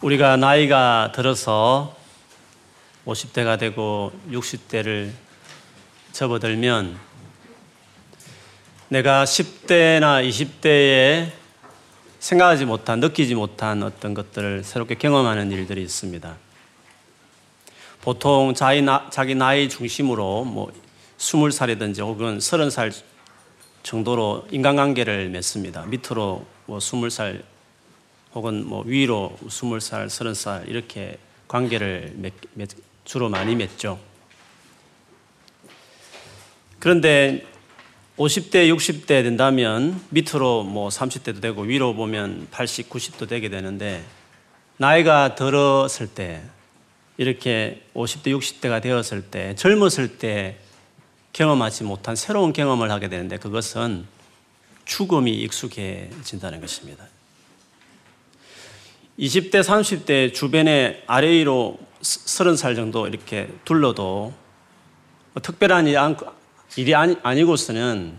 우리가 나이가 들어서 50대가 되고 60대를 접어들면 내가 10대나 20대에 생각하지 못한, 느끼지 못한 어떤 것들을 새롭게 경험하는 일들이 있습니다. 보통 자기, 나, 자기 나이 중심으로 뭐 20살이든지 혹은 30살 정도로 인간관계를 맺습니다. 밑으로 뭐 20살 혹은 뭐 위로 20살, 30살 이렇게 관계를 맺, 맺, 주로 많이 맺죠. 그런데 50대, 60대 된다면 밑으로 뭐 30대도 되고 위로 보면 80, 90도 되게 되는데 나이가 들었을 때 이렇게 50대, 60대가 되었을 때 젊었을 때 경험하지 못한 새로운 경험을 하게 되는데 그것은 죽음이 익숙해진다는 것입니다. 20대, 30대 주변에 아래 위로 30살 정도 이렇게 둘러도 뭐 특별한 일이 아니, 고서는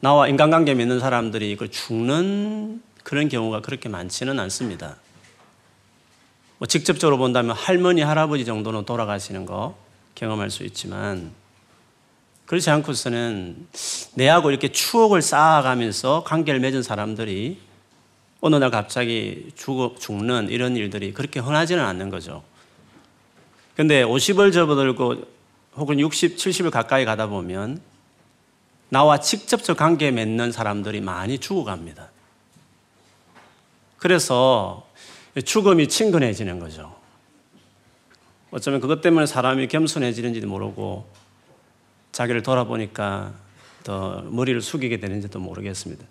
나와 인간관계 맺는 사람들이 그 죽는 그런 경우가 그렇게 많지는 않습니다. 뭐 직접적으로 본다면 할머니, 할아버지 정도는 돌아가시는 거 경험할 수 있지만 그렇지 않고서는 내하고 이렇게 추억을 쌓아가면서 관계를 맺은 사람들이 어느 날 갑자기 죽어, 죽는 이런 일들이 그렇게 흔하지는 않는 거죠. 근데 50을 접어들고 혹은 60, 70을 가까이 가다 보면 나와 직접적 관계 맺는 사람들이 많이 죽어갑니다. 그래서 죽음이 친근해지는 거죠. 어쩌면 그것 때문에 사람이 겸손해지는지도 모르고 자기를 돌아보니까 더 머리를 숙이게 되는지도 모르겠습니다.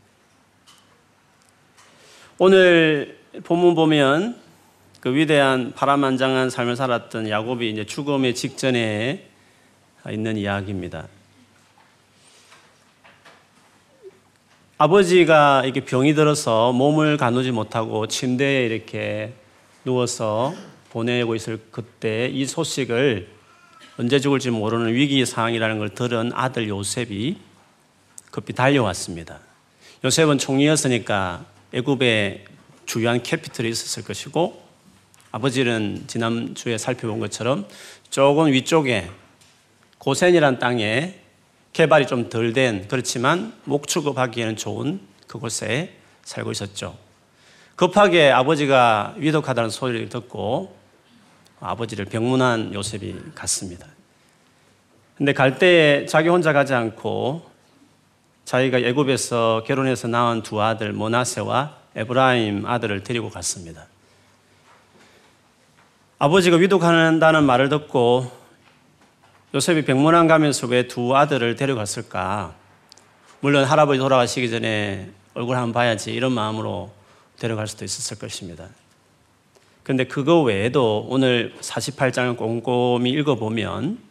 오늘 본문 보면 그 위대한 파란만장한 삶을 살았던 야곱이 이제 죽음의 직전에 있는 이야기입니다. 아버지가 이렇게 병이 들어서 몸을 가누지 못하고 침대에 이렇게 누워서 보내고 있을 그때 이 소식을 언제 죽을지 모르는 위기 상황이라는 걸 들은 아들 요셉이 급히 달려왔습니다. 요셉은 총리였으니까 애굽에 주요한 캐피털이 있었을 것이고 아버지는 지난주에 살펴본 것처럼 조금 위쪽에 고센이란 땅에 개발이 좀 덜 된 그렇지만 목축업하기에는 좋은 그곳에 살고 있었죠. 급하게 아버지가 위독하다는 소리를 듣고 아버지를 병문안 요셉이 갔습니다. 근데 갈 때에 자기 혼자 가지 않고 자기가 애굽에서 결혼해서 낳은 두 아들 모나세와 에브라임 아들을 데리고 갔습니다. 아버지가 위독한다는 말을 듣고 요셉이 백문안 가면서 왜 두 아들을 데려갔을까? 물론 할아버지 돌아가시기 전에 얼굴 한번 봐야지 이런 마음으로 데려갈 수도 있었을 것입니다. 근데 그거 외에도 오늘 48장을 꼼꼼히 읽어보면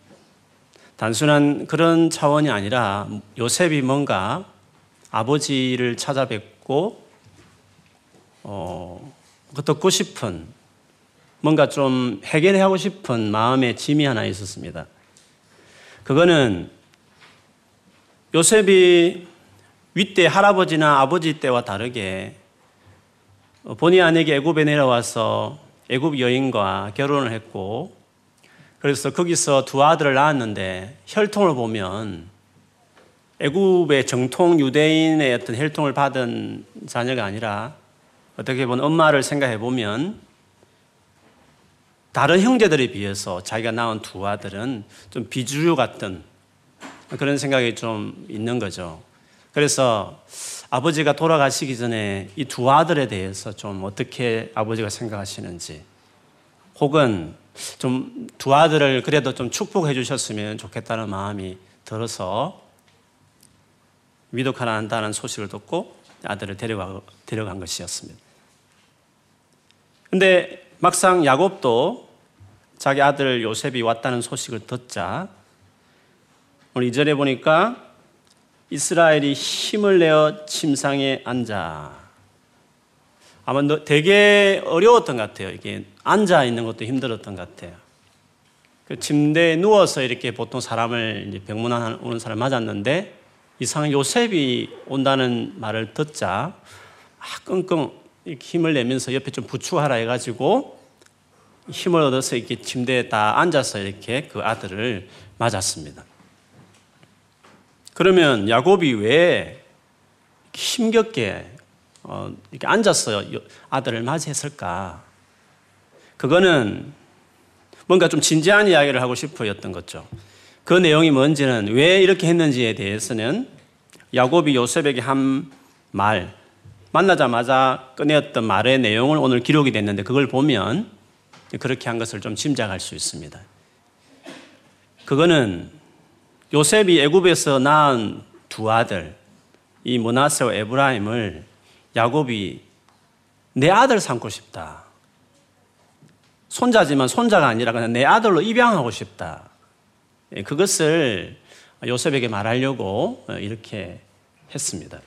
단순한 그런 차원이 아니라 요셉이 뭔가 아버지를 찾아뵙고 어, 듣고 싶은 뭔가 좀 해결하고 싶은 마음의 짐이 하나 있었습니다. 그거는 요셉이 윗대 할아버지나 아버지 때와 다르게 본의 아니게 애굽에 내려와서 애굽 여인과 결혼을 했고 그래서 거기서 두 아들을 낳았는데 혈통을 보면 애굽의 정통 유대인의 어떤 혈통을 받은 자녀가 아니라 어떻게 보면 엄마를 생각해 보면 다른 형제들에 비해서 자기가 낳은 두 아들은 좀 비주류 같은 그런 생각이 좀 있는 거죠. 그래서 아버지가 돌아가시기 전에 이 두 아들에 대해서 좀 어떻게 아버지가 생각하시는지 혹은 좀 두 아들을 그래도 좀 축복해 주셨으면 좋겠다는 마음이 들어서 위독하나 한다는 소식을 듣고 아들을 데려가, 데려간 것이었습니다. 근데 막상 야곱도 자기 아들 요셉이 왔다는 소식을 듣자 오늘 이절에 보니까 이스라엘이 힘을 내어 침상에 앉아 아마 되게 어려웠던 것 같아요. 이게 앉아 있는 것도 힘들었던 것 같아요. 그 침대에 누워서 이렇게 보통 사람을 병문안 오는 사람 맞았는데 이상 요셉이 온다는 말을 듣자 아, 끙끙 힘을 내면서 옆에 좀 부추하라 해가지고 힘을 얻어서 이렇게 침대에 딱 앉아서 이렇게 그 아들을 맞았습니다. 그러면 야곱이 왜 힘겹게 어, 이렇게 앉아서 아들을 맞이했을까? 그거는 뭔가 좀 진지한 이야기를 하고 싶어였던 거죠. 그 내용이 뭔지는 왜 이렇게 했는지에 대해서는 야곱이 요셉에게 한 말, 만나자마자 꺼내었던 말의 내용을 오늘 기록이 됐는데 그걸 보면 그렇게 한 것을 좀 짐작할 수 있습니다. 그거는 요셉이 애굽에서 낳은 두 아들, 이 모나세와 에브라임을 야곱이 내 아들 삼고 싶다. 손자지만 손자가 아니라 그냥 내 아들로 입양하고 싶다. 예, 그것을 요셉에게 말하려고 이렇게 했습니다.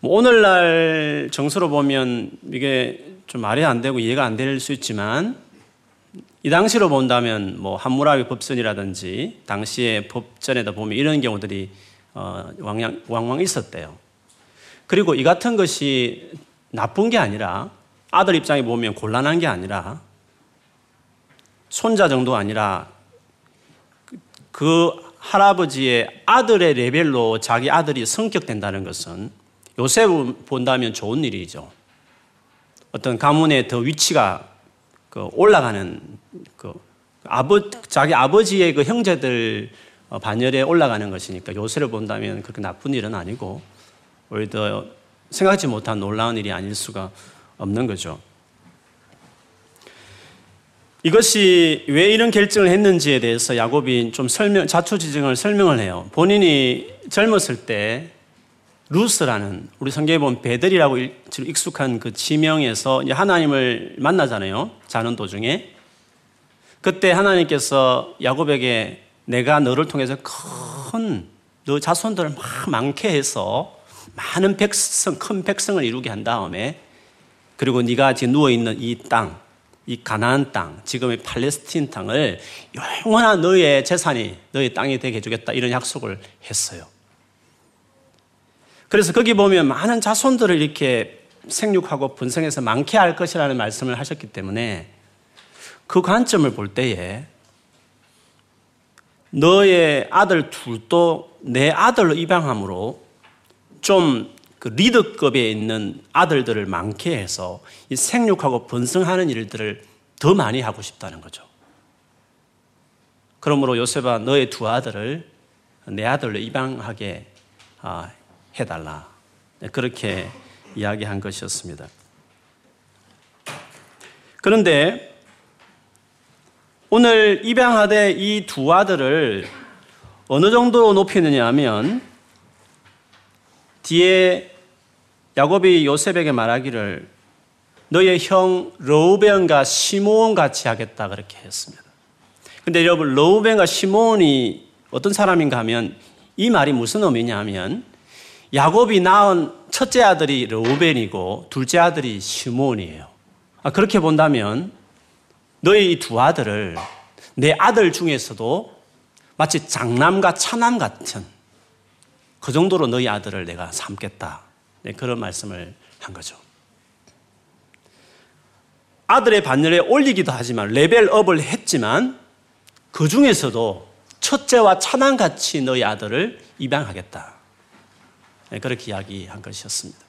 뭐 오늘날 정서로 보면 이게 좀 말이 안 되고 이해가 안 될 수 있지만 이 당시로 본다면 뭐 함무라비 법전이라든지 당시의 법전에다 보면 이런 경우들이 어, 왕왕 있었대요. 그리고 이 같은 것이 나쁜 게 아니라 아들 입장에 보면 곤란한 게 아니라 손자 정도 아니라 그 할아버지의 아들의 레벨로 자기 아들이 성격된다는 것은 요셉 본다면 좋은 일이죠. 어떤 가문의 더 위치가 그 올라가는 그 아버 자기 아버지의 그 형제들 어, 반열에 올라가는 것이니까 요새를 본다면 그렇게 나쁜 일은 아니고 오히려 생각지 못한 놀라운 일이 아닐 수가 없는 거죠. 이것이 왜 이런 결정을 했는지에 대해서 야곱이 좀 설명, 자초지정을 설명을 해요. 본인이 젊었을 때 루스라는 우리 성경에 보면 베들이라고 익숙한 그 지명에서 하나님을 만나잖아요. 자는 도중에. 그때 하나님께서 야곱에게 내가 너를 통해서 큰 너 자손들을 막 많게 해서 많은 백성, 큰 백성을 이루게 한 다음에 그리고 네가 지금 누워 있는 이 땅, 이 가나안 땅, 지금의 팔레스틴 땅을 영원한 너의 재산이 너의 땅이 되게 해주겠다 이런 약속을 했어요. 그래서 거기 보면 많은 자손들을 이렇게 생육하고 분성해서 많게 할 것이라는 말씀을 하셨기 때문에 그 관점을 볼 때에 너의 아들 둘도 내 아들로 입양함으로 좀 그 리더급에 있는 아들들을 많게 해서 이 생육하고 번성하는 일들을 더 많이 하고 싶다는 거죠. 그러므로 요셉아 너의 두 아들을 내 아들로 입양하게 아, 해달라. 네, 그렇게 이야기한 것이었습니다. 그런데 오늘 입양하되 이 두 아들을 어느 정도로 높이느냐 하면 뒤에 야곱이 요셉에게 말하기를 너의 형 르우벤과 시므온 같이 하겠다 그렇게 했습니다. 근데 여러분 르우벤과 시므온이 어떤 사람인가 하면 이 말이 무슨 의미냐 하면 야곱이 낳은 첫째 아들이 르우벤이고 둘째 아들이 시므온이에요. 아, 그렇게 본다면 너의 이 두 아들을 내 아들 중에서도 마치 장남과 차남 같은 그 정도로 너희 아들을 내가 삼겠다. 네, 그런 말씀을 한 거죠. 아들의 반열에 올리기도 하지만 레벨업을 했지만 그 중에서도 첫째와 차남같이 너희 아들을 입양하겠다. 네, 그렇게 이야기한 것이었습니다.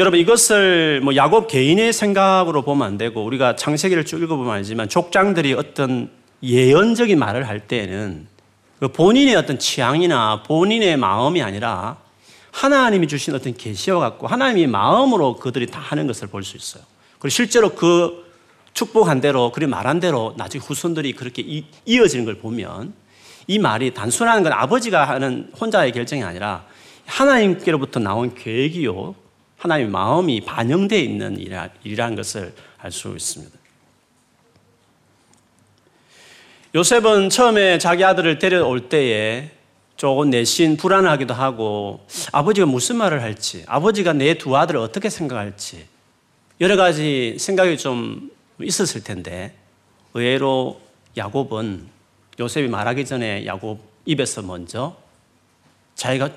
여러분 이것을 뭐 야곱 개인의 생각으로 보면 안 되고 우리가 창세기를 쭉 읽어보면 알지만 족장들이 어떤 예언적인 말을 할 때에는 그 본인의 어떤 취향이나 본인의 마음이 아니라 하나님이 주신 어떤 계시와 같고 하나님의 마음으로 그들이 다 하는 것을 볼 수 있어요. 그리고 실제로 그 축복한 대로 그리 말한 대로 나중에 후손들이 그렇게 이어지는 걸 보면 이 말이 단순한 건 아버지가 하는 혼자의 결정이 아니라 하나님께로부터 나온 계획이요 하나님의 마음이 반영되어 있는 일이라는 것을 알 수 있습니다. 요셉은 처음에 자기 아들을 데려올 때에 조금 내심 불안하기도 하고 아버지가 무슨 말을 할지, 아버지가 내 두 아들을 어떻게 생각할지 여러 가지 생각이 좀 있었을 텐데 의외로 야곱은 요셉이 말하기 전에 야곱 입에서 먼저 자기가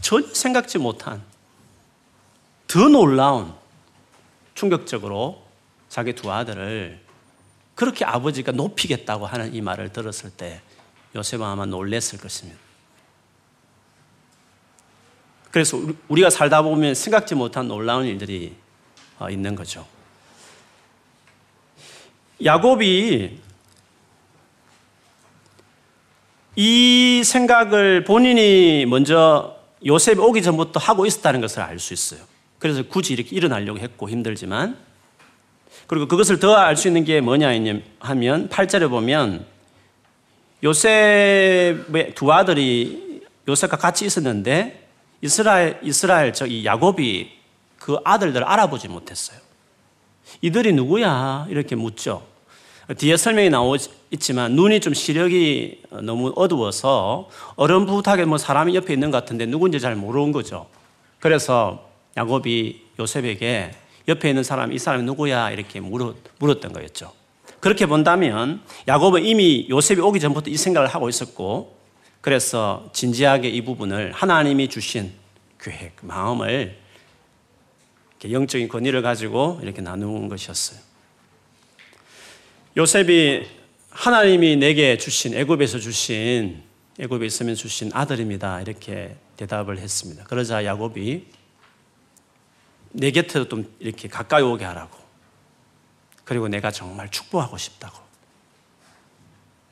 전혀 생각지 못한 더 놀라운 충격적으로 자기 두 아들을 그렇게 아버지가 높이겠다고 하는 이 말을 들었을 때 요셉은 아마 놀랬을 것입니다. 그래서 우리가 살다 보면 생각지 못한 놀라운 일들이 어, 있는 거죠. 야곱이 이 생각을 본인이 먼저 요셉이 오기 전부터 하고 있었다는 것을 알 수 있어요. 그래서 굳이 이렇게 일어나려고 했고 힘들지만 그리고 그것을 더 알 수 있는 게 뭐냐 하면 8절에 보면 요셉의 두 아들이 요셉과 같이 있었는데 이스라엘 이스라엘 저이 야곱이 그 아들들을 알아보지 못했어요. 이들이 누구야? 이렇게 묻죠. 뒤에 설명이 나오 있지만 눈이 좀 시력이 너무 어두워서 어렴풋하게 뭐 사람이 옆에 있는 것 같은데 누군지 잘 모르는 거죠. 그래서 야곱이 요셉에게 옆에 있는 사람, 이 사람이 누구야? 이렇게 물었, 물었던 거였죠. 그렇게 본다면 야곱은 이미 요셉이 오기 전부터 이 생각을 하고 있었고 그래서 진지하게 이 부분을 하나님이 주신 계획, 마음을 영적인 권위를 가지고 이렇게 나누는 것이었어요. 요셉이 하나님이 내게 주신 애굽에서 주신 애굽에 있으면 주신 아들입니다. 이렇게 대답을 했습니다. 그러자 야곱이 내 곁에도 좀 이렇게 가까이 오게 하라고. 그리고 내가 정말 축복하고 싶다고.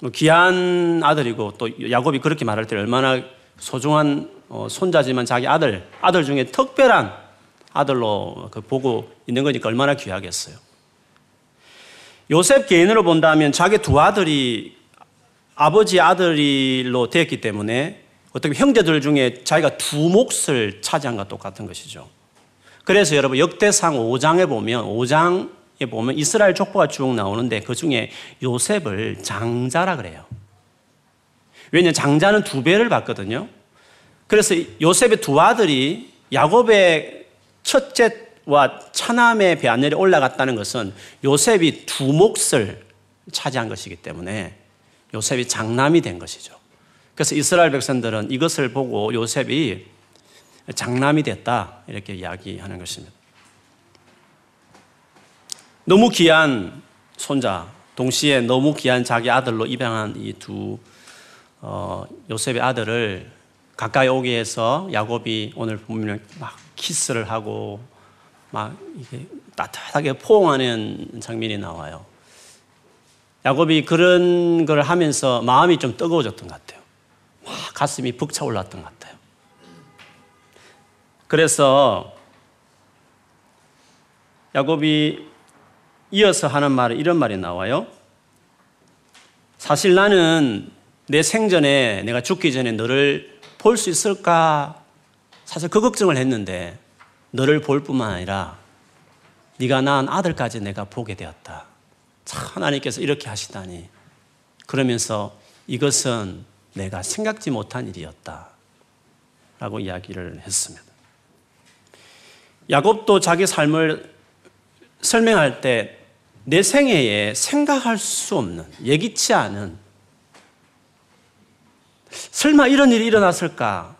뭐 귀한 아들이고 또 야곱이 그렇게 말할 때 얼마나 소중한 어, 손자지만 자기 아들, 아들 중에 특별한 아들로 그 보고 있는 거니까 얼마나 귀하겠어요. 요셉 개인으로 본다면 자기 두 아들이 아버지 아들로 되었기 때문에 어떻게 형제들 중에 자기가 두 몫을 차지한 것 똑같은 것이죠. 그래서 여러분 역대상 5장에 보면 5장에 보면 이스라엘 족보가 쭉 나오는데 그 중에 요셉을 장자라 그래요. 왜냐 장자는 두 배를 받거든요. 그래서 요셉의 두 아들이 야곱의 첫째 와 차남의 배하늘에 올라갔다는 것은 요셉이 두 몫을 차지한 것이기 때문에 요셉이 장남이 된 것이죠. 그래서 이스라엘 백성들은 이것을 보고 요셉이 장남이 됐다 이렇게 이야기하는 것입니다. 너무 귀한 손자, 동시에 너무 귀한 자기 아들로 입양한 이두 어, 요셉의 아들을 가까이 오게 해서 야곱이 오늘 보면 막 키스를 하고 막 이게 따뜻하게 포옹하는 장면이 나와요. 야곱이 그런 걸 하면서 마음이 좀 뜨거워졌던 것 같아요. 막 가슴이 벅차올랐던 것 같아요. 그래서 야곱이 이어서 하는 말은 이런 말이 나와요. 사실 나는 내 생전에 내가 죽기 전에 너를 볼 수 있을까? 사실 그 걱정을 했는데 너를 볼 뿐만 아니라 네가 낳은 아들까지 내가 보게 되었다. 참 하나님께서 이렇게 하시다니. 그러면서 이것은 내가 생각지 못한 일이었다. 라고 이야기를 했습니다. 야곱도 자기 삶을 설명할 때 내 생애에 생각할 수 없는, 예기치 않은, 설마 이런 일이 일어났을까?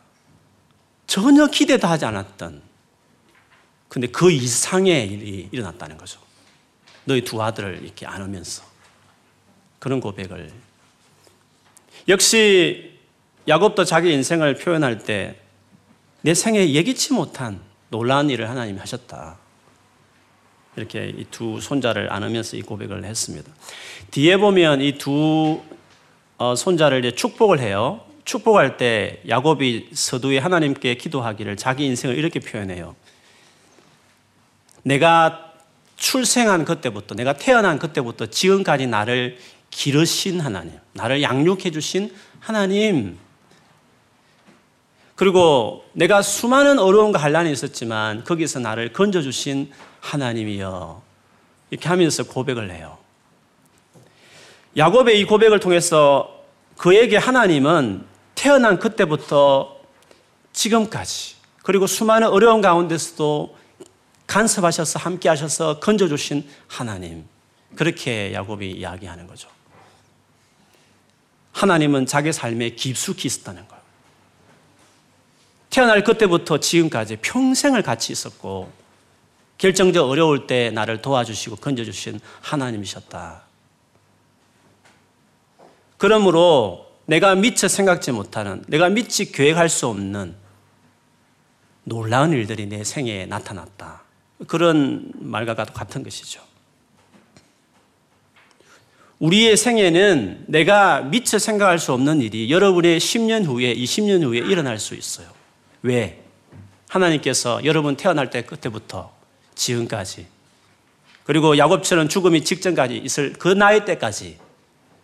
전혀 기대도 하지 않았던 근데 그 이상의 일이 일어났다는 거죠. 너희 두 아들을 이렇게 안으면서. 그런 고백을. 역시 야곱도 자기 인생을 표현할 때 내 생에 예기치 못한 놀라운 일을 하나님이 하셨다. 이렇게 이 두 손자를 안으면서 이 고백을 했습니다. 뒤에 보면 이두 어, 손자를 축복을 해요. 축복할 때 야곱이 서두에 하나님께 기도하기를 자기 인생을 이렇게 표현해요. 내가 출생한 그때부터, 내가 태어난 그때부터 지금까지 나를 기르신 하나님, 나를 양육해 주신 하나님, 그리고 내가 수많은 어려움과 한란이 있었지만 거기서 나를 건져주신 하나님이여. 이렇게 하면서 고백을 해요. 야곱의 이 고백을 통해서 그에게 하나님은 태어난 그때부터 지금까지 그리고 수많은 어려운 가운데서도 간섭하셔서 함께 하셔서 건져주신 하나님. 그렇게 야곱이 이야기하는 거죠. 하나님은 자기 삶에 깊숙이 있었다는 거예요. 태어날 그때부터 지금까지 평생을 같이 있었고 결정적 어려울 때 나를 도와주시고 건져주신 하나님이셨다. 그러므로 내가 미처 생각지 못하는, 내가 미처 계획할 수 없는 놀라운 일들이 내 생애에 나타났다. 그런 말과 같은 것이죠. 우리의 생애는 내가 미처 생각할 수 없는 일이 여러분의 10년 후에, 20년 후에 일어날 수 있어요. 왜? 하나님께서 여러분 태어날 때 끝에부터 지금까지 그리고 야곱처럼 죽음이 직전까지 있을 그 나이 때까지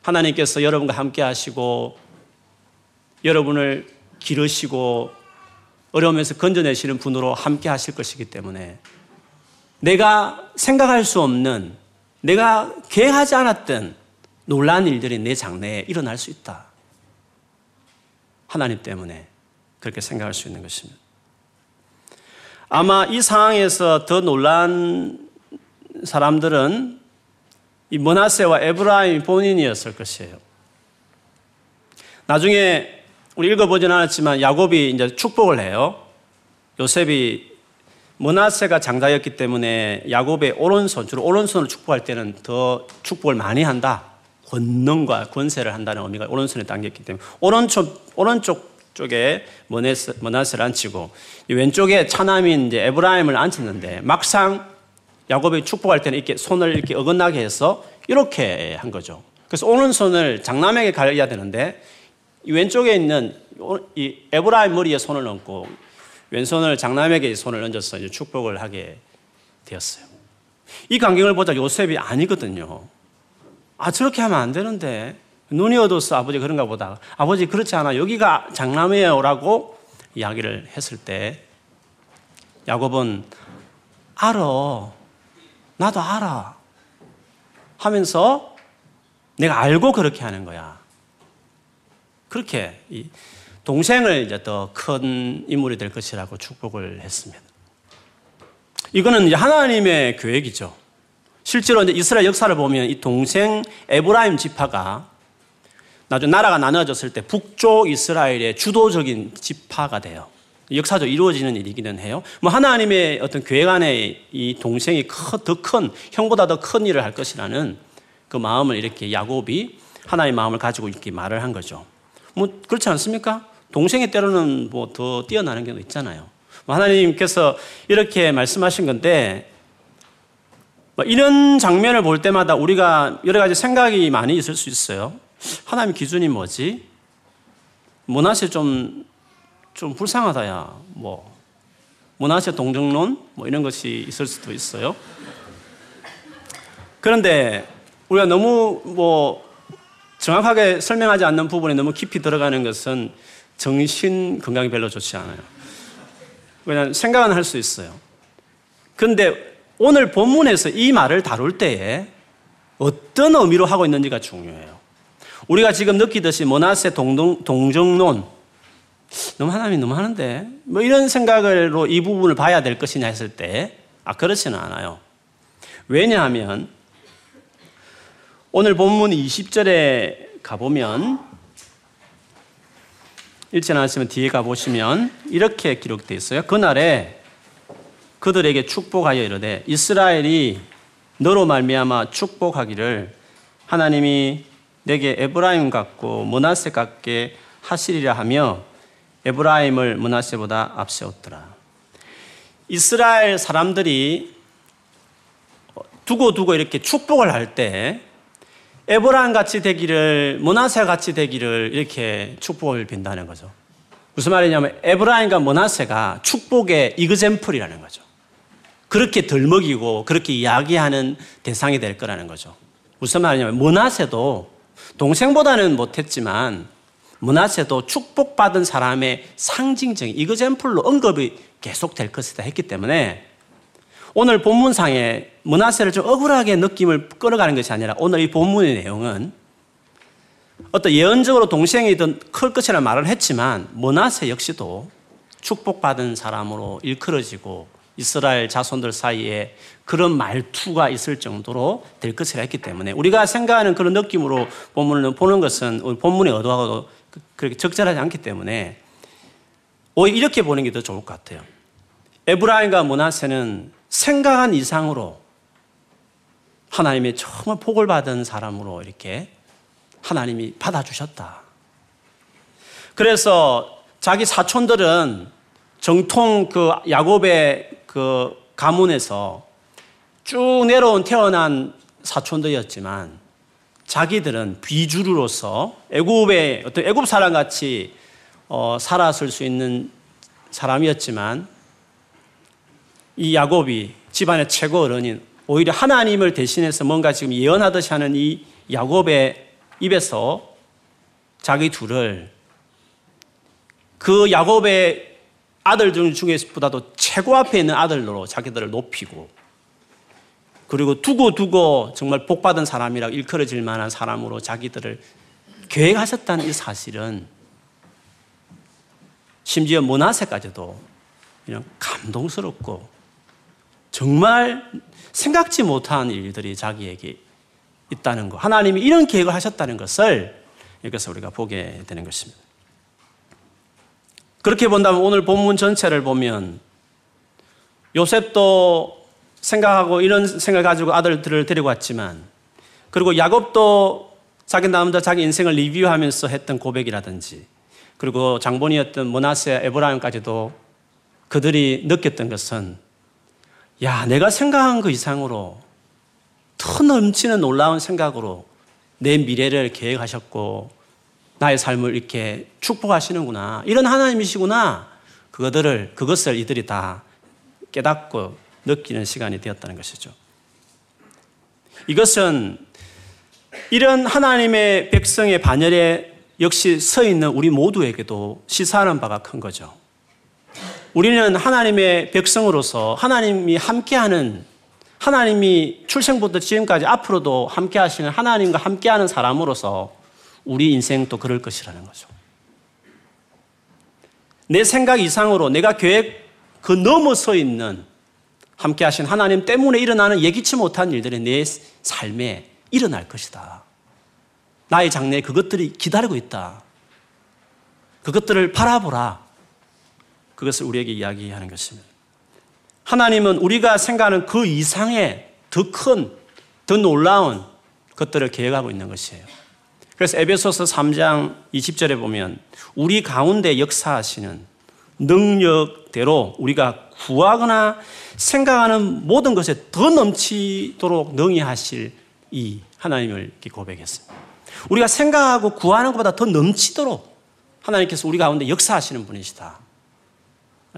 하나님께서 여러분과 함께 하시고 여러분을 기르시고 어려움에서 건져내시는 분으로 함께 하실 것이기 때문에 내가 생각할 수 없는 내가 계획하지 않았던 놀라운 일들이 내 장래에 일어날 수 있다. 하나님 때문에 그렇게 생각할 수 있는 것입니다. 아마 이 상황에서 더 놀란 사람들은 이 머나세와 에브라임 본인이었을 것이에요. 나중에 우리 읽어보진 않았지만 야곱이 이제 축복을 해요. 요셉이 머나세가 장자였기 때문에 야곱의 오른손, 주로 오른손을 축복할 때는 더 축복을 많이 한다. 권능과 권세를 한다는 의미가 오른손에 담겼기 때문에 오른쪽, 오른쪽 쪽에 머나세, 머나세를 앉히고 왼쪽에 차남인 이제 에브라임을 앉혔는데 막상 야곱이 축복할 때는 이렇게 손을 이렇게 어긋나게 해서 이렇게 한 거죠. 그래서 오른손을 장남에게 가려야 되는데 왼쪽에 있는 이 에브라임 머리에 손을 얹고 왼손을 장남에게 손을 얹어서 이제 축복을 하게 되었어요. 이 광경을 보자 요셉이 아니거든요. 아, 저렇게 하면 안 되는데. 눈이 어두워서 아버지 그런가 보다. 아버지 그렇지 않아. 여기가 장남이에요. 라고 이야기를 했을 때 야곱은 알아. 나도 알아. 하면서 내가 알고 그렇게 하는 거야. 그렇게 동생을 이제 더 큰 인물이 될 것이라고 축복을 했습니다. 이거는 이제 하나님의 계획이죠. 실제로 이제 이스라엘 역사를 보면 이 동생 에브라임 지파가 나중에 나라가 나눠졌을 때 북쪽 이스라엘의 주도적인 지파가 돼요. 역사적 이루어지는 일이기는 해요. 뭐 하나님의 어떤 계획 안에 이 동생이 더 큰, 형보다 더 큰 일을 할 것이라는 그 마음을 이렇게 야곱이 하나님의 마음을 가지고 이렇게 말을 한 거죠. 뭐 그렇지 않습니까? 동생이 때로는 뭐 더 뛰어나는 경우 있잖아요. 뭐 하나님께서 이렇게 말씀하신 건데 뭐 이런 장면을 볼 때마다 우리가 여러 가지 생각이 많이 있을 수 있어요. 하나님 기준이 뭐지? 문화세 좀, 좀 불쌍하다, 야. 뭐. 문화세 동정론? 뭐 이런 것이 있을 수도 있어요. 그런데 우리가 너무 뭐 정확하게 설명하지 않는 부분에 너무 깊이 들어가는 것은 정신 건강이 별로 좋지 않아요. 그냥 생각은 할 수 있어요. 그런데 오늘 본문에서 이 말을 다룰 때에 어떤 의미로 하고 있는지가 중요해요. 우리가 지금 느끼듯이 모나세 동정, 동정론, 너무 하나님이 너무 하는데, 뭐 이런 생각으로 이 부분을 봐야 될 것이냐 했을 때, 아, 그렇지는 않아요. 왜냐하면, 오늘 본문 20절에 가보면, 읽지 않았으면 뒤에 가보시면, 이렇게 기록되어 있어요. 그날에 그들에게 축복하여 이르되 이스라엘이 너로 말미암아 축복하기를 하나님이 네게 에브라임 같고 므낫세 같게 하시리라 하며 에브라임을 므낫세보다 앞세웠더라. 이스라엘 사람들이 두고 두고 이렇게 축복을 할 때 에브라임 같이 되기를 므낫세 같이 되기를 이렇게 축복을 빈다는 거죠. 무슨 말이냐면 에브라임과 므낫세가 축복의 example이라는 거죠. 그렇게 들먹이고 그렇게 이야기하는 대상이 될 거라는 거죠. 무슨 말이냐면 문하세도 동생보다는 못했지만 문하세도 축복받은 사람의 상징적인 이그젠플로 언급이 계속 될 것이다 했기 때문에 오늘 본문상에 문하세를 좀 억울하게 느낌을 끌어가는 것이 아니라 오늘 이 본문의 내용은 어떤 예언적으로 동생이 클 것이라는 말을 했지만 문하세 역시도 축복받은 사람으로 일컬어지고 이스라엘 자손들 사이에 그런 말투가 있을 정도로 될 것이라 했기 때문에 우리가 생각하는 그런 느낌으로 본문을 보는 것은 본문의 의도하고도 그렇게 적절하지 않기 때문에 오히려 이렇게 보는 게 더 좋을 것 같아요. 에브라임과 문하세는 생각한 이상으로 하나님의 정말 복을 받은 사람으로 이렇게 하나님이 받아주셨다. 그래서 자기 사촌들은 정통 그 야곱의 그 가문에서 쭉 내려온 태어난 사촌들이었지만 자기들은 비주류로서 애굽의 어떤 애굽 사람 같이 어, 살았을 수 있는 사람이었지만 이 야곱이 집안의 최고 어른인 오히려 하나님을 대신해서 뭔가 지금 예언하듯이 하는 이 야곱의 입에서 자기 둘을 그 야곱의 아들들 중에보다도 최고 앞에 있는 아들로 자기들을 높이고 그리고 두고 두고 정말 복받은 사람이라 일컬어질 만한 사람으로 자기들을 계획하셨다는 이 사실은 심지어 모나세까지도 그냥 감동스럽고 정말 생각지 못한 일들이 자기에게 있다는 것. 하나님이 이런 계획을 하셨다는 것을 여기서 우리가 보게 되는 것입니다. 그렇게 본다면 오늘 본문 전체를 보면 요셉도 생각하고 이런 생각을 가지고 아들들을 데리고 왔지만 그리고 야곱도 자기 남자 자기 인생을 리뷰하면서 했던 고백이라든지 그리고 장본이었던 모나세 에브라임까지도 그들이 느꼈던 것은 야 내가 생각한 그 이상으로 더 넘치는 놀라운 생각으로 내 미래를 계획하셨고 나의 삶을 이렇게 축복하시는구나. 이런 하나님이시구나. 그것들을, 그것을 이들이 다 깨닫고 느끼는 시간이 되었다는 것이죠. 이것은 이런 하나님의 백성의 반열에 역시 서 있는 우리 모두에게도 시사하는 바가 큰 거죠. 우리는 하나님의 백성으로서 하나님이 함께하는 하나님이 출생부터 지금까지 앞으로도 함께 하시는 하나님과 함께하는 사람으로서 우리 인생도 그럴 것이라는 거죠. 내 생각 이상으로 내가 계획 그 넘어서 있는 함께 하신 하나님 때문에 일어나는 예기치 못한 일들이 내 삶에 일어날 것이다. 나의 장래에 그것들이 기다리고 있다. 그것들을 바라보라. 그것을 우리에게 이야기하는 것입니다. 하나님은 우리가 생각하는 그 이상의 더 큰, 더 놀라운 것들을 계획하고 있는 것이에요. 그래서 에베소서 3장 20절에 보면 우리 가운데 역사하시는 능력대로 우리가 구하거나 생각하는 모든 것에 더 넘치도록 능히 하실 이 하나님을 고백했습니다. 우리가 생각하고 구하는 것보다 더 넘치도록 하나님께서 우리 가운데 역사하시는 분이시다.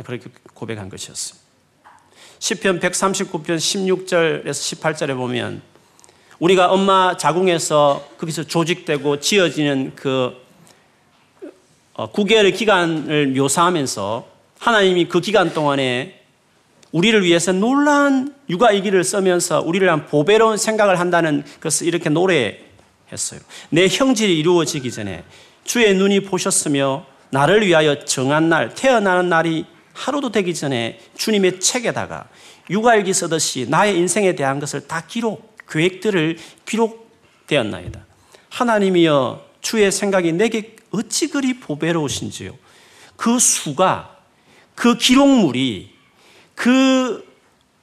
그렇게 고백한 것이었습니다. 10편 139편 16절에서 18절에 보면 우리가 엄마 자궁에서 거기서 조직되고 지어지는 그 어, 구개월의 기간을 묘사하면서 하나님이 그 기간 동안에 우리를 위해서 놀라운 육아이기를 쓰면서 우리를 한 보배로운 생각을 한다는 것을 이렇게 노래했어요. 내 형질이 이루어지기 전에 주의 눈이 보셨으며 나를 위하여 정한 날, 태어나는 날이 하루도 되기 전에 주님의 책에다가 육아일기 쓰듯이 나의 인생에 대한 것을 다 기록, 계획들을 기록되었나이다. 하나님이여 주의 생각이 내게 어찌 그리 보배로우신지요. 그 수가 그 기록물이 그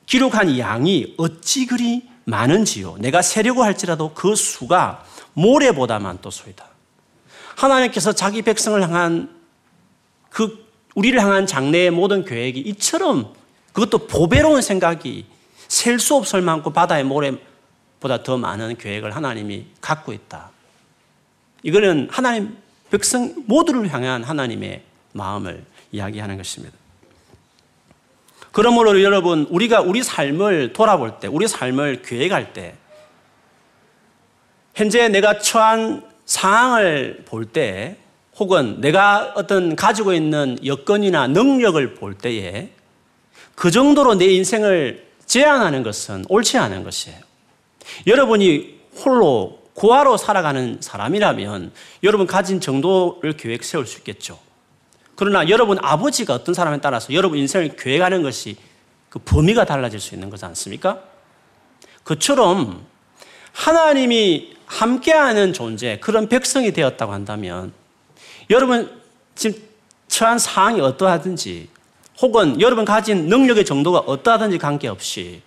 기록한 양이 어찌 그리 많은지요. 내가 세려고 할지라도 그 수가 모래보다 많도소이다. 하나님께서 자기 백성을 향한 그 우리를 향한 장래의 모든 계획이 이처럼 그것도 보배로운 생각이 셀 수 없을 만큼 바다의 모래 보다 더 많은 계획을 하나님이 갖고 있다. 이거는 하나님 백성 모두를 향한 하나님의 마음을 이야기하는 것입니다. 그러므로 여러분, 우리가 우리 삶을 돌아볼 때, 우리 삶을 계획할 때, 현재 내가 처한 상황을 볼 때, 혹은 내가 어떤 가지고 있는 여건이나 능력을 볼 때에 그 정도로 내 인생을 제한하는 것은 옳지 않은 것이에요. 여러분이 홀로 고아로 살아가는 사람이라면 여러분 가진 정도를 계획 세울 수 있겠죠. 그러나 여러분 아버지가 어떤 사람에 따라서 여러분 인생을 계획하는 것이 그 범위가 달라질 수 있는 거지 않습니까? 그처럼 하나님이 함께하는 존재, 그런 백성이 되었다고 한다면 여러분 지금 처한 상황이 어떠하든지 혹은 여러분 가진 능력의 정도가 어떠하든지 관계없이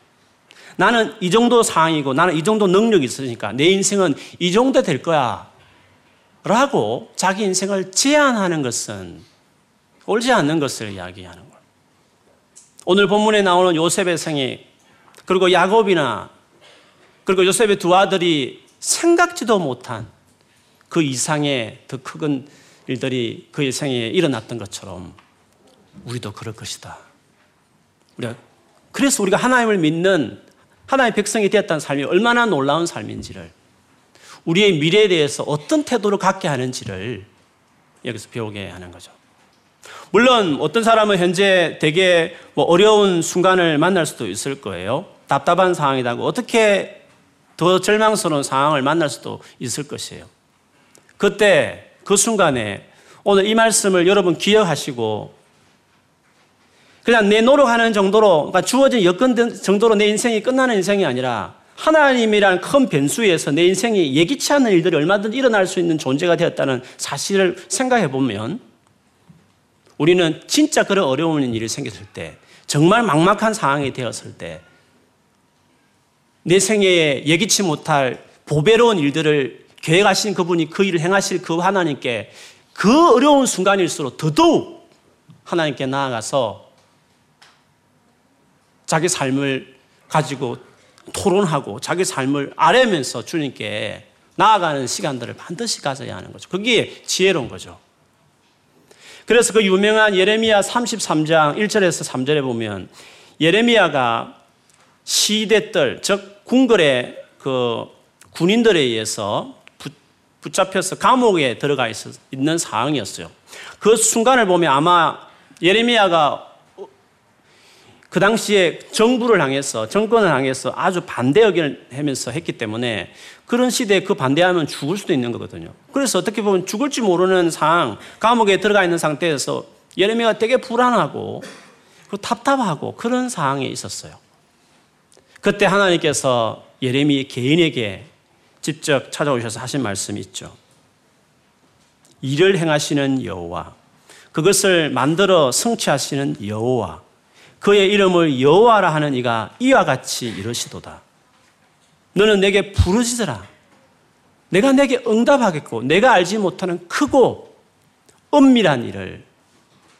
나는 이 정도 상황이고 나는 이 정도 능력이 있으니까 내 인생은 이 정도 될 거야. 라고 자기 인생을 제한하는 것은 옳지 않는 것을 이야기하는 거예요. 오늘 본문에 나오는 요셉의 생애, 그리고 야곱이나, 그리고 요셉의 두 아들이 생각지도 못한 그 이상의 더 큰 일들이 그의 생애에 일어났던 것처럼 우리도 그럴 것이다. 우리가 그래서 우리가 하나님을 믿는 하나님의 백성이 되었다는 삶이 얼마나 놀라운 삶인지를 우리의 미래에 대해서 어떤 태도를 갖게 하는지를 여기서 배우게 하는 거죠. 물론 어떤 사람은 현재 되게 뭐 어려운 순간을 만날 수도 있을 거예요. 답답한 상황이라고 어떻게 더 절망스러운 상황을 만날 수도 있을 것이에요. 그때 그 순간에 오늘 이 말씀을 여러분 기억하시고 그냥 내 노력하는 정도로 그러니까 주어진 여건 정도로 내 인생이 끝나는 인생이 아니라 하나님이라는 큰 변수에서 내 인생이 예기치 않은 일들이 얼마든지 일어날 수 있는 존재가 되었다는 사실을 생각해 보면 우리는 진짜 그런 어려운 일이 생겼을 때 정말 막막한 상황이 되었을 때 내 생애에 예기치 못할 보배로운 일들을 계획하신 그분이 그 일을 행하실 그 하나님께 그 어려운 순간일수록 더더욱 하나님께 나아가서 자기 삶을 가지고 토론하고 자기 삶을 아뢰면서 주님께 나아가는 시간들을 반드시 가져야 하는 거죠. 그게 지혜로운 거죠. 그래서 그 유명한 예레미야 33장 1절에서 3절에 보면 예레미야가 시대들, 즉 궁궐의 그 군인들에 의해서 붙잡혀서 감옥에 들어가 있는 상황이었어요. 그 순간을 보면 아마 예레미야가 그 당시에 정부를 향해서 정권을 향해서 아주 반대 의견을 하면서 했기 때문에 그런 시대에 그 반대하면 죽을 수도 있는 거거든요. 그래서 어떻게 보면 죽을지 모르는 상황, 감옥에 들어가 있는 상태에서 예레미야가 되게 불안하고 답답하고 그런 상황에 있었어요. 그때 하나님께서 예레미 개인에게 직접 찾아오셔서 하신 말씀이 있죠. 일을 행하시는 여호와, 그것을 만들어 성취하시는 여호와, 그의 이름을 여호와라 하는 이가 이와 같이 이러시도다. 너는 내게 부르짖어라. 내가 내게 응답하겠고 내가 알지 못하는 크고 은밀한 일을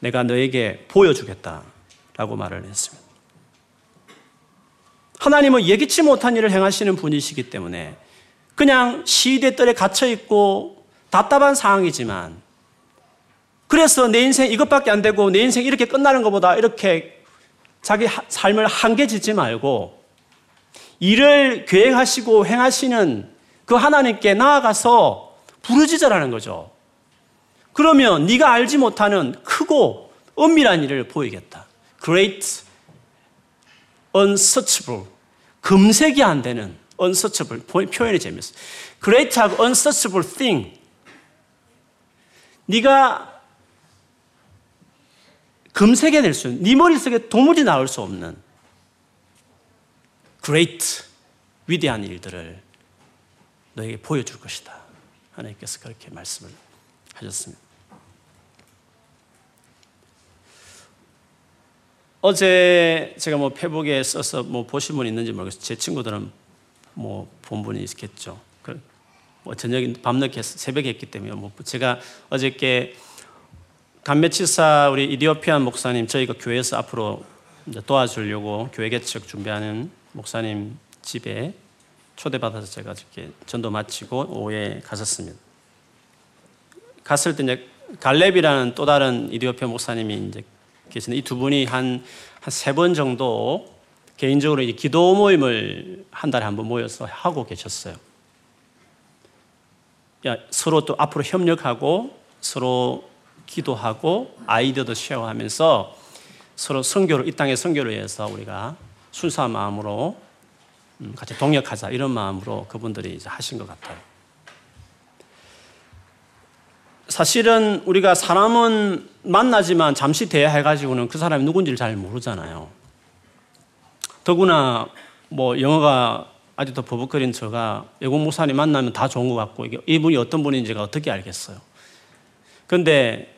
내가 너에게 보여주겠다라고 말을 했습니다. 하나님은 예기치 못한 일을 행하시는 분이시기 때문에 그냥 시대들에 갇혀 있고 답답한 상황이지만 그래서 내 인생 이것밖에 안 되고 내 인생 이렇게 끝나는 것보다 이렇게 자기 삶을 한계 짓지 말고 일을 계획하시고 행하시는 그 하나님께 나아가서 부르짖으라는 거죠. 그러면 네가 알지 못하는 크고 은밀한 일을 보이겠다. Great, unsearchable, 검색이 안 되는 unsearchable 표현이 재밌어. Great하고 unsearchable thing. 네가 검색해낼 수 있는, 네 머릿속에 도무지 나올 수 없는 great, 위대한 일들을 너에게 보여줄 것이다. 하나님께서 그렇게 말씀을 하셨습니다. 어제 제가 뭐 페북에 써서 뭐 보신 분 있는지 모르겠어요. 제 친구들은 뭐 본 분이 있겠죠. 뭐 저녁 밤늦게 새벽에 했기 때문에 뭐 제가 어저께 감메치사 우리 이디오피안 목사님 저희가 교회에서 앞으로 도와주려고 교회 개척 준비하는 목사님 집에 초대받아서 제가 이렇게 전도 마치고 오후에 갔었습니다. 갔을 때 이제 갈렙이라는 또 다른 이디오피아 목사님이 이제 계시는 이 두 분이 한 한 세 번 정도 개인적으로 이제 기도 모임을 한 달에 한 번 모여서 하고 계셨어요. 야, 서로 또 앞으로 협력하고 서로 기도하고 아이디어도 쉐어하면서 서로 선교를 이 땅의 선교를 위해서 우리가 순수한 마음으로 음, 같이 동역하자 이런 마음으로 그분들이 이제 하신 것 같아요. 사실은 우리가 사람은 만나지만 잠시 대화해가지고는 그 사람이 누군지를 잘 모르잖아요. 더구나 뭐 영어가 아직도 버벅거린 저가 외국 목사님 만나면 다 좋은 것 같고 이분이 어떤 분인지가 어떻게 알겠어요. 그런데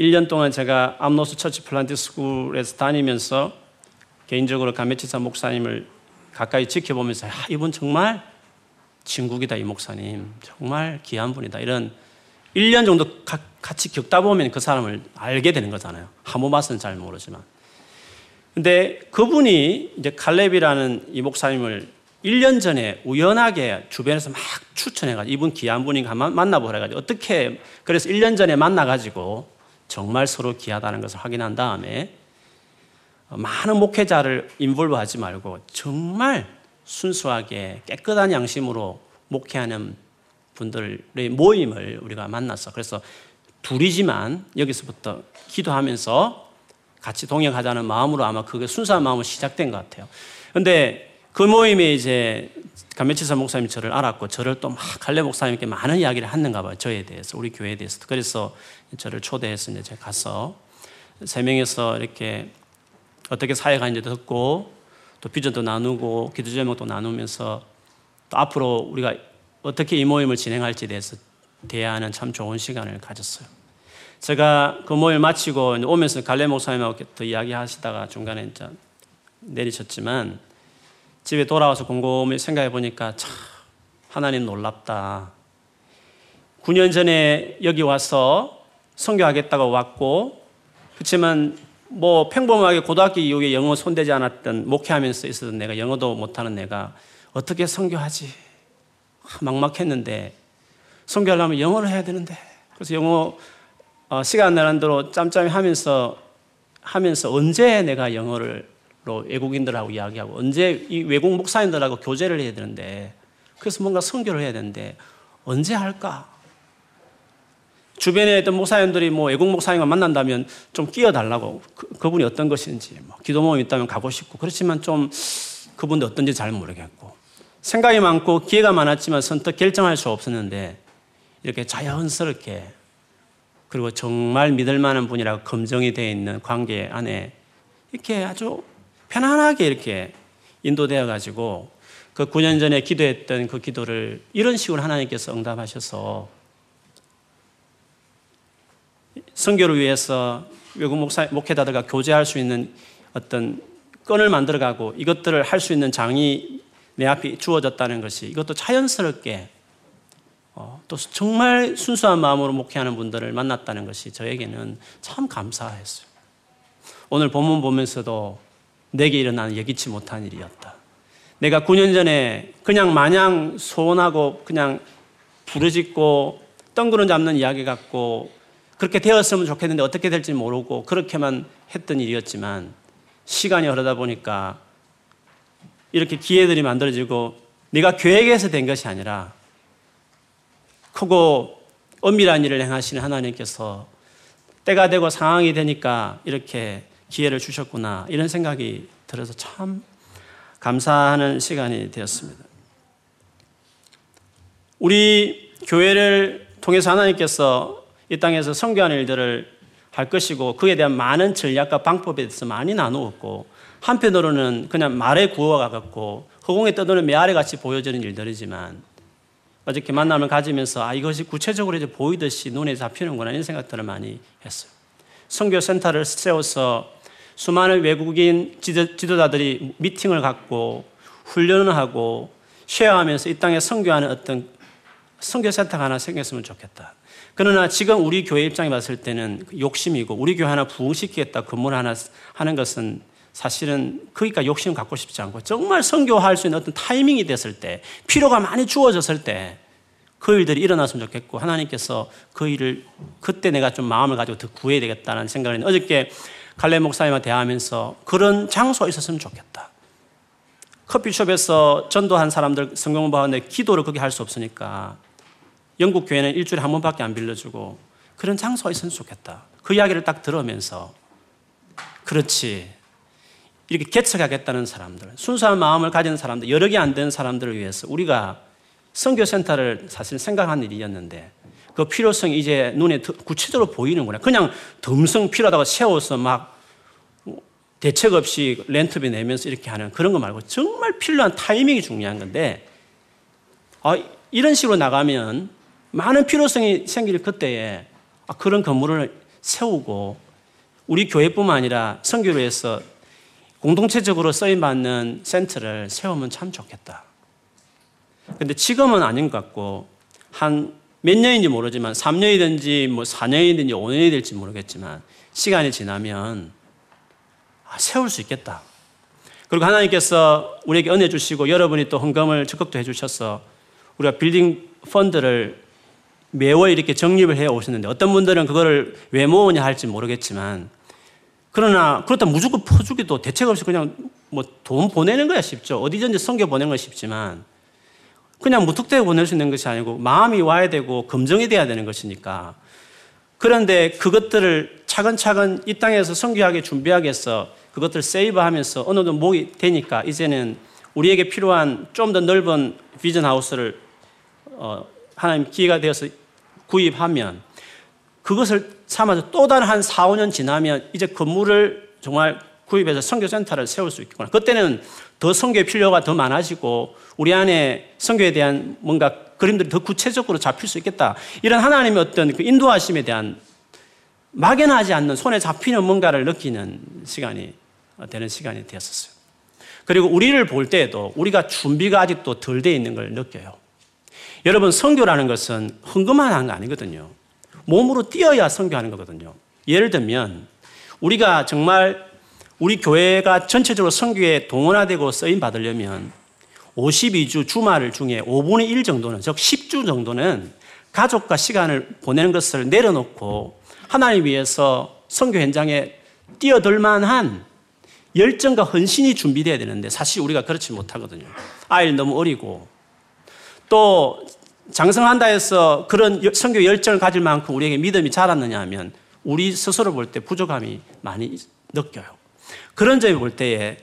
1년 동안 제가 암노스 church plant school에서 다니면서 개인적으로 가메치사 목사님을 가까이 지켜보면서 아, 이분 정말 진국이다 이 목사님 정말 귀한 분이다 이런 1년 정도 가, 같이 겪다 보면 그 사람을 알게 되는 거잖아요. 한번 봤으면 잘 모르지만. 근데 그분이 이제 칼렙이라는 이 목사님을 1년 전에 우연하게 주변에서 막 추천해가지고 이분 귀한 분이니까 만나보라 해가지고 어떻게 그래서 1년 전에 만나가지고 정말 서로 귀하다는 것을 확인한 다음에 많은 목회자를 인볼브 하지 말고 정말 순수하게 깨끗한 양심으로 목회하는 분들의 모임을 우리가 만났어. 그래서 둘이지만 여기서부터 기도하면서 같이 동행하자는 마음으로 아마 그게 순수한 마음으로 시작된 것 같아요. 근데 그 모임에 이제 감매치사 목사님이 저를 알았고 저를 또 막 갈래 목사님께 많은 이야기를 했는가 봐요. 저에 대해서 우리 교회에 대해서. 그래서 저를 초대해서 이제 제가 가서 세 명에서 이렇게 어떻게 사역하는지도 듣고 또 비전도 나누고 기도 제목도 나누면서 또 앞으로 우리가 어떻게 이 모임을 진행할지에 대해서 대화하는 참 좋은 시간을 가졌어요. 제가 그 모임을 마치고 오면서 갈래 목사님하고 또 이야기하시다가 중간에 이제 내리셨지만 집에 돌아와서 곰곰이 생각해 보니까 참 하나님 놀랍다. 9년 전에 여기 와서 성교하겠다고 왔고 그렇지만 뭐 평범하게 고등학교 이후에 영어 손대지 않았던 목회하면서 있었던 내가 영어도 못하는 내가 어떻게 성교하지? 막막했는데 성교하려면 영어를 해야 되는데 그래서 영어 어, 시간 내는 대로 짬짬이 하면서 하면서 언제 내가 영어를 외국인들하고 이야기하고 언제 이 외국 목사님들하고 교제를 해야 되는데 그래서 뭔가 성교를 해야 되는데 언제 할까? 주변에 있던 목사님들이 뭐 외국 목사님과 만난다면 좀 끼어달라고 그, 분이 어떤 것인지 뭐 기도 모임 있다면 가고 싶고 그렇지만 좀 그분도 어떤지 잘 모르겠고 생각이 많고 기회가 많았지만 선뜻 결정할 수 없었는데 이렇게 자연스럽게 그리고 정말 믿을 만한 분이라고 검증이 되어 있는 관계 안에 이렇게 아주 편안하게 이렇게 인도되어 가지고 그 9년 전에 기도했던 그 기도를 이런 식으로 하나님께서 응답하셔서 성교를 위해서 외국 목사, 목회자들과 교제할 수 있는 어떤 끈을 만들어가고 이것들을 할 수 있는 장이 내 앞에 주어졌다는 것이 이것도 자연스럽게 어, 또 정말 순수한 마음으로 목회하는 분들을 만났다는 것이 저에게는 참 감사했어요. 오늘 본문 보면서도 내게 일어난 예기치 못한 일이었다. 내가 9년 전에 그냥 마냥 소원하고 그냥 부르짖고 덩그런 잡는 이야기 같고 그렇게 되었으면 좋겠는데 어떻게 될지 모르고 그렇게만 했던 일이었지만 시간이 흐르다 보니까 이렇게 기회들이 만들어지고 네가 계획해서 된 것이 아니라 크고 엄밀한 일을 행하시는 하나님께서 때가 되고 상황이 되니까 이렇게 기회를 주셨구나 이런 생각이 들어서 참 감사하는 시간이 되었습니다. 우리 교회를 통해서 하나님께서 이 땅에서 성교하는 일들을 할 것이고 그에 대한 많은 전략과 방법에 대해서 많이 나누었고 한편으로는 그냥 말에 구워가갖고 허공에 떠도는 메아리 같이 보여지는 일들이지만 어저께 만남을 가지면서 아 이것이 구체적으로 이제 보이듯이 눈에 잡히는구나 이런 생각들을 많이 했어요. 성교 센터를 세워서 수많은 외국인 지도, 자들이 미팅을 갖고 훈련을 하고 쉐어하면서 이 땅에 성교하는 어떤 성교 센터가 하나 생겼으면 좋겠다. 그러나 지금 우리 교회 입장에 봤을 때는 욕심이고 우리 교회 하나 부흥시키겠다 건물 하나 하는 것은 사실은 그러니까 욕심 갖고 싶지 않고 정말 성교할 수 있는 어떤 타이밍이 됐을 때 필요가 많이 주어졌을 때 그 일들이 일어났으면 좋겠고 하나님께서 그 일을 그때 내가 좀 마음을 가지고 더 구해야 되겠다는 생각을 했는데 어저께 갈래 목사님과 대하면서 그런 장소가 있었으면 좋겠다. 커피숍에서 전도한 사람들 성경 공부하는데 기도를 그렇게 할 수 없으니까 영국 교회는 일주일에 한 번밖에 안 빌려주고 그런 장소가 있었으면 좋겠다. 그 이야기를 딱 들으면서 그렇지. 이렇게 개척하겠다는 사람들, 순수한 마음을 가진 사람들, 개안 되는 사람들을 위해서 우리가 선교센터를 사실 생각한 일이었는데 그 필요성이 이제 눈에 구체적으로 보이는구나. 그냥 덤성 필요하다고 세워서 막 대책 없이 렌트비 내면서 이렇게 하는 그런 거 말고 정말 필요한 타이밍이 중요한 건데 아, 이런 식으로 나가면 많은 필요성이 생길 그때에 아, 그런 건물을 세우고 우리 교회뿐만 아니라 선교를 해서 공동체적으로 쓰임받는 센터를 세우면 참 좋겠다. 근데 지금은 아닌 것 같고 한 몇 년인지 모르지만 3년이든지 뭐 4년이든지 5년이 될지 모르겠지만 시간이 지나면 아, 세울 수 있겠다. 그리고 하나님께서 우리에게 은혜 주시고 여러분이 또 헌금을 적극도 해 주셔서 우리가 빌딩 펀드를 매월 이렇게 정립을 해 오셨는데 어떤 분들은 그거를 왜 모으냐 할지 모르겠지만 그러나 그렇다 무조건 퍼주기도 대책 없이 그냥 뭐 돈 보내는 거야 쉽죠. 어디든지 성교 보내는 거 쉽지만 그냥 무턱대고 보낼 수 있는 것이 아니고 마음이 와야 되고 검증이 돼야 되는 것이니까 그런데 그것들을 차근차근 이 땅에서 성교하게 준비하기 위해서 그것들 세이브하면서 어느 정도 목이 되니까 이제는 우리에게 필요한 좀 더 넓은 비전 하우스를 어, 하나님 기회가 되어서 구입하면 그것을 삼아서 또 다른 한 4, 5년 지나면 이제 건물을 정말 구입해서 선교센터를 세울 수 있겠구나. 그때는 더 선교의 필요가 더 많아지고 우리 안에 선교에 대한 뭔가 그림들이 더 구체적으로 잡힐 수 있겠다. 이런 하나님의 어떤 그 인도하심에 대한 막연하지 않는 손에 잡히는 뭔가를 느끼는 시간이 되는 시간이 되었었어요. 그리고 우리를 볼 때에도 우리가 준비가 아직도 덜 돼 있는 걸 느껴요. 여러분, 선교라는 것은 흥금만 하는 거 아니거든요. 몸으로 뛰어야 선교하는 거거든요. 예를 들면 우리가 정말 우리 교회가 전체적으로 선교에 동원화되고 쓰임 받으려면 52주 주말 중에 5분의 1 정도는 즉 10주 정도는 가족과 시간을 보내는 것을 내려놓고 하나님 위해서 선교 현장에 뛰어들 만한 열정과 헌신이 준비돼야 되는데 사실 우리가 그렇지 못하거든요. 아이를 너무 어리고 또 장성한다 해서 그런 선교 열정을 가질 만큼 우리에게 믿음이 자랐느냐 하면 우리 스스로 볼 때 부족함이 많이 느껴요. 그런 점을 볼 때에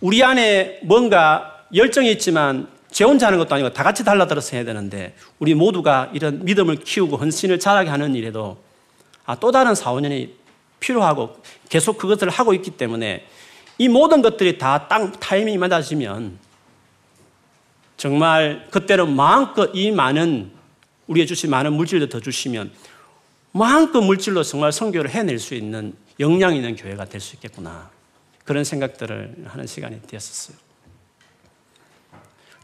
우리 안에 뭔가 열정이 있지만 제 혼자 하는 것도 아니고 다 같이 달라들어서 해야 되는데 우리 모두가 이런 믿음을 키우고 헌신을 잘하게 하는 일에도 아, 또 다른 4, 5년이 필요하고 계속 그것을 하고 있기 때문에 이 모든 것들이 다땅 타이밍이 맞아지면 정말 그때는 마음껏 이 많은 우리에 주신 많은 물질도 더 주시면 마음껏 물질로 정말 성교를 해낼 수 있는 역량 있는 교회가 될 수 있겠구나. 그런 생각들을 하는 시간이 되었었어요.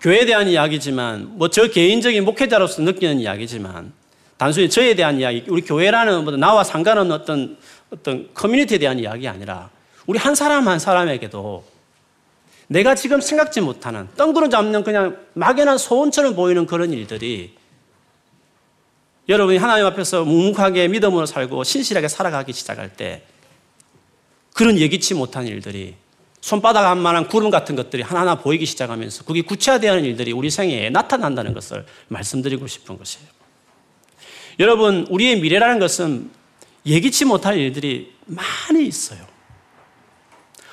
교회에 대한 이야기지만 뭐 저 개인적인 목회자로서 느끼는 이야기지만 단순히 저에 대한 이야기, 우리 교회라는 뭐 나와 상관없는 어떤 어떤 커뮤니티에 대한 이야기 아니라 우리 한 사람 한 사람에게도 내가 지금 생각지 못하는 덩그러 잡는 그냥 막연한 소원처럼 보이는 그런 일들이 여러분이 하나님 앞에서 묵묵하게 믿음으로 살고 신실하게 살아가기 시작할 때 그런 예기치 못한 일들이 손바닥 한 만한 구름 같은 것들이 하나하나 보이기 시작하면서 그게 구체화되는 일들이 우리 생애에 나타난다는 것을 말씀드리고 싶은 것이에요. 여러분, 우리의 미래라는 것은 예기치 못할 일들이 많이 있어요.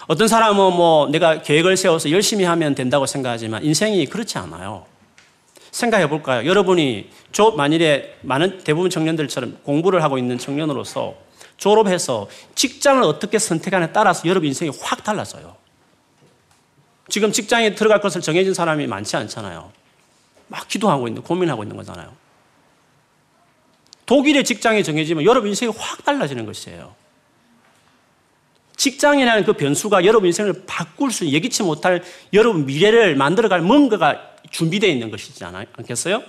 어떤 사람은 뭐 내가 계획을 세워서 열심히 하면 된다고 생각하지만 인생이 그렇지 않아요. 생각해 볼까요? 여러분이 조, 만일에 많은 대부분 청년들처럼 공부를 하고 있는 청년으로서 졸업해서 직장을 어떻게 선택하냐에 따라서 여러분 인생이 확 달라져요. 지금 직장에 들어갈 것을 정해진 사람이 많지 않잖아요. 막 기도하고 있는, 고민하고 있는 거잖아요. 독일의 직장이 정해지면 여러분 인생이 확 달라지는 것이에요. 직장이라는 그 변수가 여러분 인생을 바꿀 수 예기치 못할 여러분 미래를 만들어갈 뭔가가 준비되어 있는 것이지 않겠어요?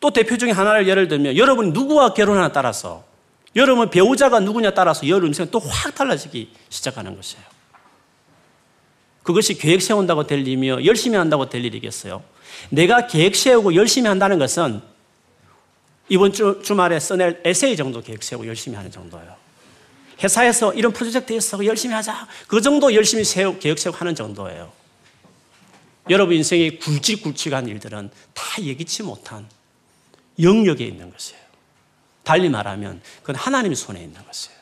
또 대표적인 하나를 예를 들면 여러분 누구와 결혼하나 따라서 여러분 배우자가 누구냐 따라서 여러분 인생이 또확 달라지기 시작하는 것이에요. 그것이 계획 세운다고 될 일이며 열심히 한다고 될 일이겠어요? 내가 계획 세우고 열심히 한다는 것은 이번 주, 주말에 써낼 에세이 정도 계획 세우고 열심히 하는 정도예요. 회사에서 이런 프로젝트에서 열심히 하자. 그 정도 열심히 세우, 계획 세우고 하는 정도예요. 여러분 인생의 굵직굵직한 일들은 다 예기치 못한 영역에 있는 것이에요. 달리 말하면 그건 하나님 손에 있는 것이에요.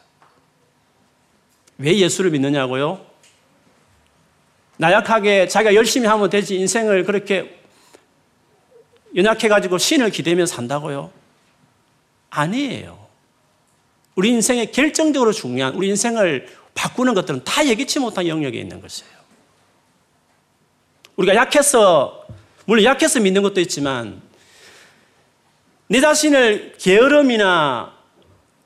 왜 예수를 믿느냐고요? 나약하게 자기가 열심히 하면 되지 인생을 그렇게 연약해가지고 신을 기대며 산다고요? 아니에요. 우리 인생에 결정적으로 중요한 우리 인생을 바꾸는 것들은 다 예기치 못한 영역에 있는 것이에요. 우리가 약해서, 물론 약해서 믿는 것도 있지만, 내 자신을 게으름이나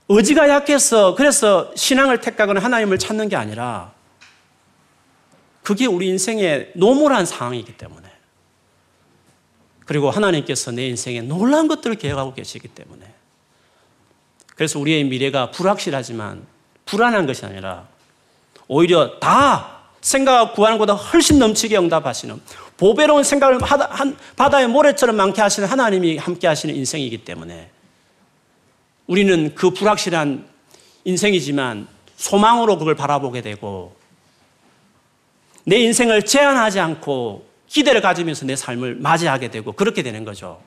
의지가 약해서 그래서 신앙을 택하거나 하나님을 찾는 게 아니라 그게 우리 인생의 normal한 상황이기 때문에. 그리고 하나님께서 내 인생에 놀라운 것들을 계획하고 계시기 때문에. 그래서 우리의 미래가 불확실하지만 불안한 것이 아니라 오히려 다 생각 구하는 것보다 훨씬 넘치게 응답하시는 보배로운 생각을 바다의 모래처럼 많게 하시는 하나님이 함께 하시는 인생이기 때문에 우리는 그 불확실한 인생이지만 소망으로 그걸 바라보게 되고 내 인생을 제한하지 않고 기대를 가지면서 내 삶을 맞이하게 되고 그렇게 되는 거죠.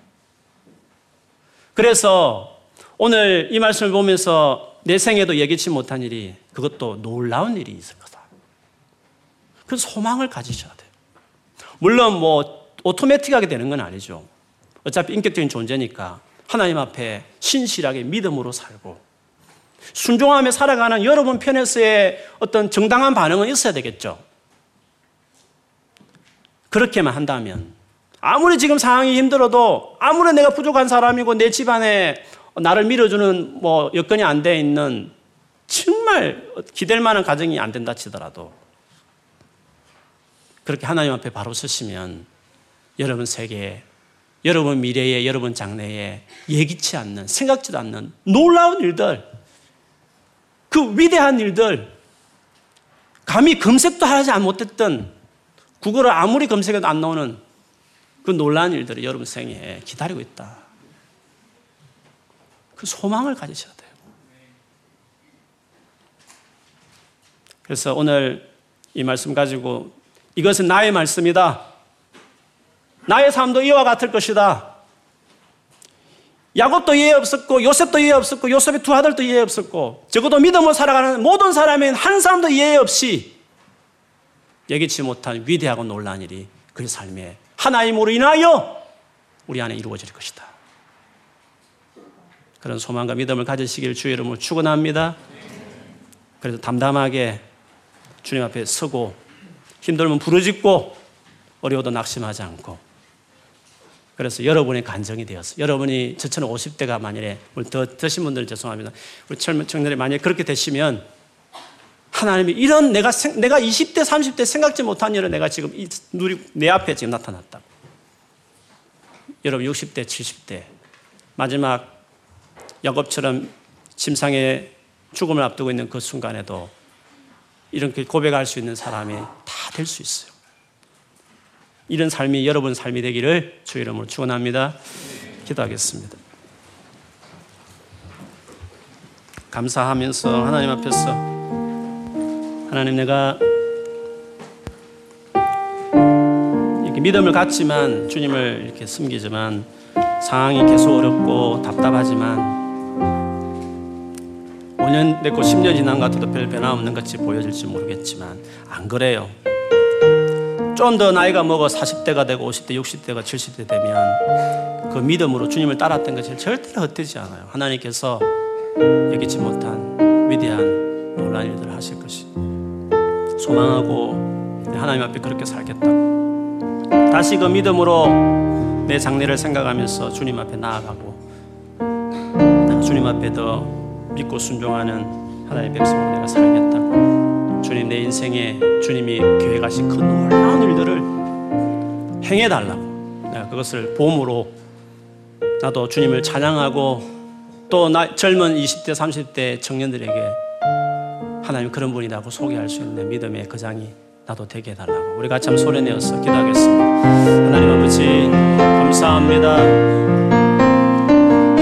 그래서 오늘 이 말씀을 보면서 내 생에도 예기치 못한 일이 그것도 놀라운 일이 있을 거다. 그 소망을 가지셔야 돼요. 물론 뭐 오토매틱하게 되는 건 아니죠. 어차피 인격적인 존재니까 하나님 앞에 신실하게 믿음으로 살고 순종하며 살아가는 여러분 편에서의 어떤 정당한 반응은 있어야 되겠죠. 그렇게만 한다면 아무리 지금 상황이 힘들어도 아무리 내가 부족한 사람이고 내 집안에 나를 밀어주는 뭐 여건이 안 돼 있는 정말 기댈 만한 가정이 안 된다 치더라도 그렇게 하나님 앞에 바로 서시면 여러분 세계에 여러분 미래에 여러분 장래에 예기치 않는 생각지도 않는 놀라운 일들 그 위대한 일들 감히 검색도 하지 못했던 국어를 아무리 검색해도 안 나오는 그 놀라운 일들이 여러분 생에 기다리고 있다. 그 소망을 가지셔야 돼요. 그래서 오늘 이 말씀 가지고 이것은 나의 말씀이다. 나의 삶도 이와 같을 것이다. 야곱도 이해 없었고 요셉도 이해 없었고 요셉의 두 아들도 이해 없었고 적어도 믿음으로 살아가는 모든 사람인 한 사람도 이해 없이 예기치 못한 위대하고 놀라운 일이 그의 삶에 하나님으로 인하여 우리 안에 이루어질 것이다. 그런 소망과 믿음을 가지시길 주의 이름으로 축원합니다. 그래서 담담하게 주님 앞에 서고 힘들면 부르짖고 어려워도 낙심하지 않고 그래서 여러분의 간정이 되어서 여러분이 저처럼 50대가 만일에 더 드신 분들은 죄송합니다. 우리 젊은 청년이 만약에 그렇게 되시면 하나님이 이런 내가 내가 20대 30대 생각지 못한 일을 내가 지금 누리 내 앞에 지금 나타났다. 여러분 60대 70대 마지막 야곱처럼 침상에 죽음을 앞두고 있는 그 순간에도 이렇게 고백할 수 있는 사람이 다 될 수 있어요. 이런 삶이 여러분 삶이 되기를 주 이름으로 축원합니다. 기도하겠습니다. 감사하면서 하나님 앞에서 하나님 내가 이렇게 믿음을 갖지만 주님을 이렇게 숨기지만 상황이 계속 어렵고 답답하지만 5년 됐고 10년 지난 것 같아도 별 변화 없는 것이 보여질지 모르겠지만 안 그래요. 좀 더 나이가 먹어 40대가 되고 50대, 60대가 70대 되면 그 믿음으로 주님을 따랐던 것이 절대로 헛되지 않아요. 하나님께서 여기지 못한 위대한 놀란 일들을 하실 것이 소망하고 하나님 앞에 그렇게 살겠다고 다시 그 믿음으로 내 장래를 생각하면서 주님 앞에 나아가고 주님 앞에 더 믿고 순종하는 하나님의 백성으로 내가 살겠다고. 주님 내 인생에 주님이 계획하신 그 놀라운 일들을 행해달라고. 내가 그것을 봄으로 나도 주님을 찬양하고 또 나, 젊은 20대 30대 청년들에게 하나님 그런 분이라고 소개할 수 있는 믿음의 거장이 나도 되게 해달라고. 우리 같이 한번 소리 내어서 기도하겠습니다. 하나님 아버지 감사합니다.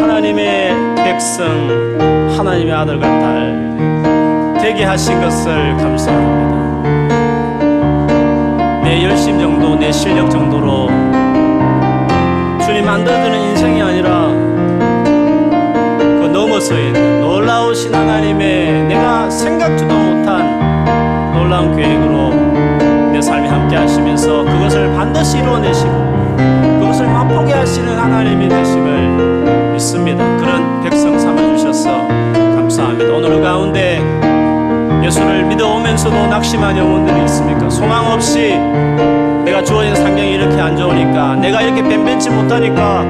하나님의 백성 하나님의 아들과 딸 되게 하신 것을 감사합니다. 내 열심 정도, 내 실력 정도로 주님 만들어주는 인생이 아니라 그 넘어서 있는 놀라우신 하나님의 내가 생각지도 못한 놀라운 계획으로 내 삶에 함께 하시면서 그것을 반드시 이루어내시고 그것을 맛보게 하시는 하나님이 되심을 믿습니다. 백성 삼아주셔서 감사합니다. 오늘 가운데 예수를 믿어오면서도 낙심한 영혼들이 있습니까? 소망 없이 내가 주어진 상경이 이렇게 안 좋으니까 내가 이렇게 변변치 못하니까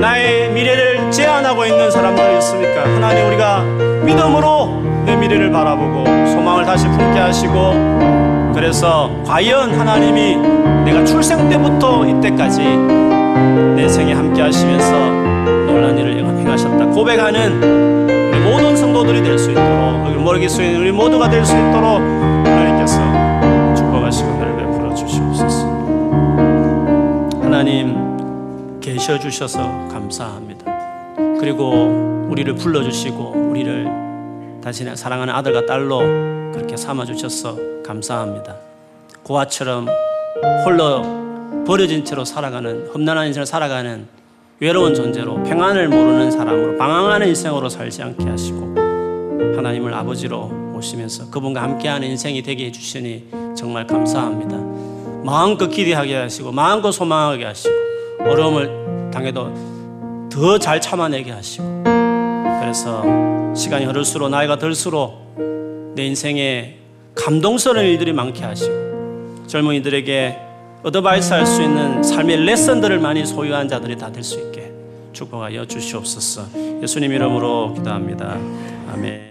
나의 미래를 제한 고민하고 있는 사람들이 있습니까? 하나님 우리가 믿음으로 내 미래를 바라보고 소망을 다시 품게 하시고 그래서 과연 하나님이 내가 출생 때부터 이때까지 내 생에 함께 하시면서 놀란 일을 행하셨다. 고백하는 우리 모든 성도들이 될 수 있도록 여기 모르게 수 있는 우리 모두가 될 수 있도록 하나님께서 축복하시고 은혜를 베풀어 주시옵소서. 하나님 계셔 주셔서 감사합니다. 그리고 우리를 불러 주시고 우리를 당신의 사랑하는 아들과 딸로 그렇게 삼아 주셔서 감사합니다. 고아처럼 홀로 버려진 채로 살아가는 험난한 인생을 살아가는 외로운 존재로 평안을 모르는 사람으로 방황하는 인생으로 살지 않게 하시고 하나님을 아버지로 모시면서 그분과 함께하는 인생이 되게 해주시니 정말 감사합니다. 마음껏 기대하게 하시고 마음껏 소망하게 하시고 어려움을 당해도 더 잘 참아내게 하시고 그래서 시간이 흐를수록 나이가 들수록 내 인생에 감동스러운 일들이 많게 하시고 젊은이들에게 어드바이스 할 수 있는 삶의 레슨들을 많이 소유한 자들이 다 될 수 있게 축복하여 주시옵소서. 예수님 이름으로 기도합니다. 아멘.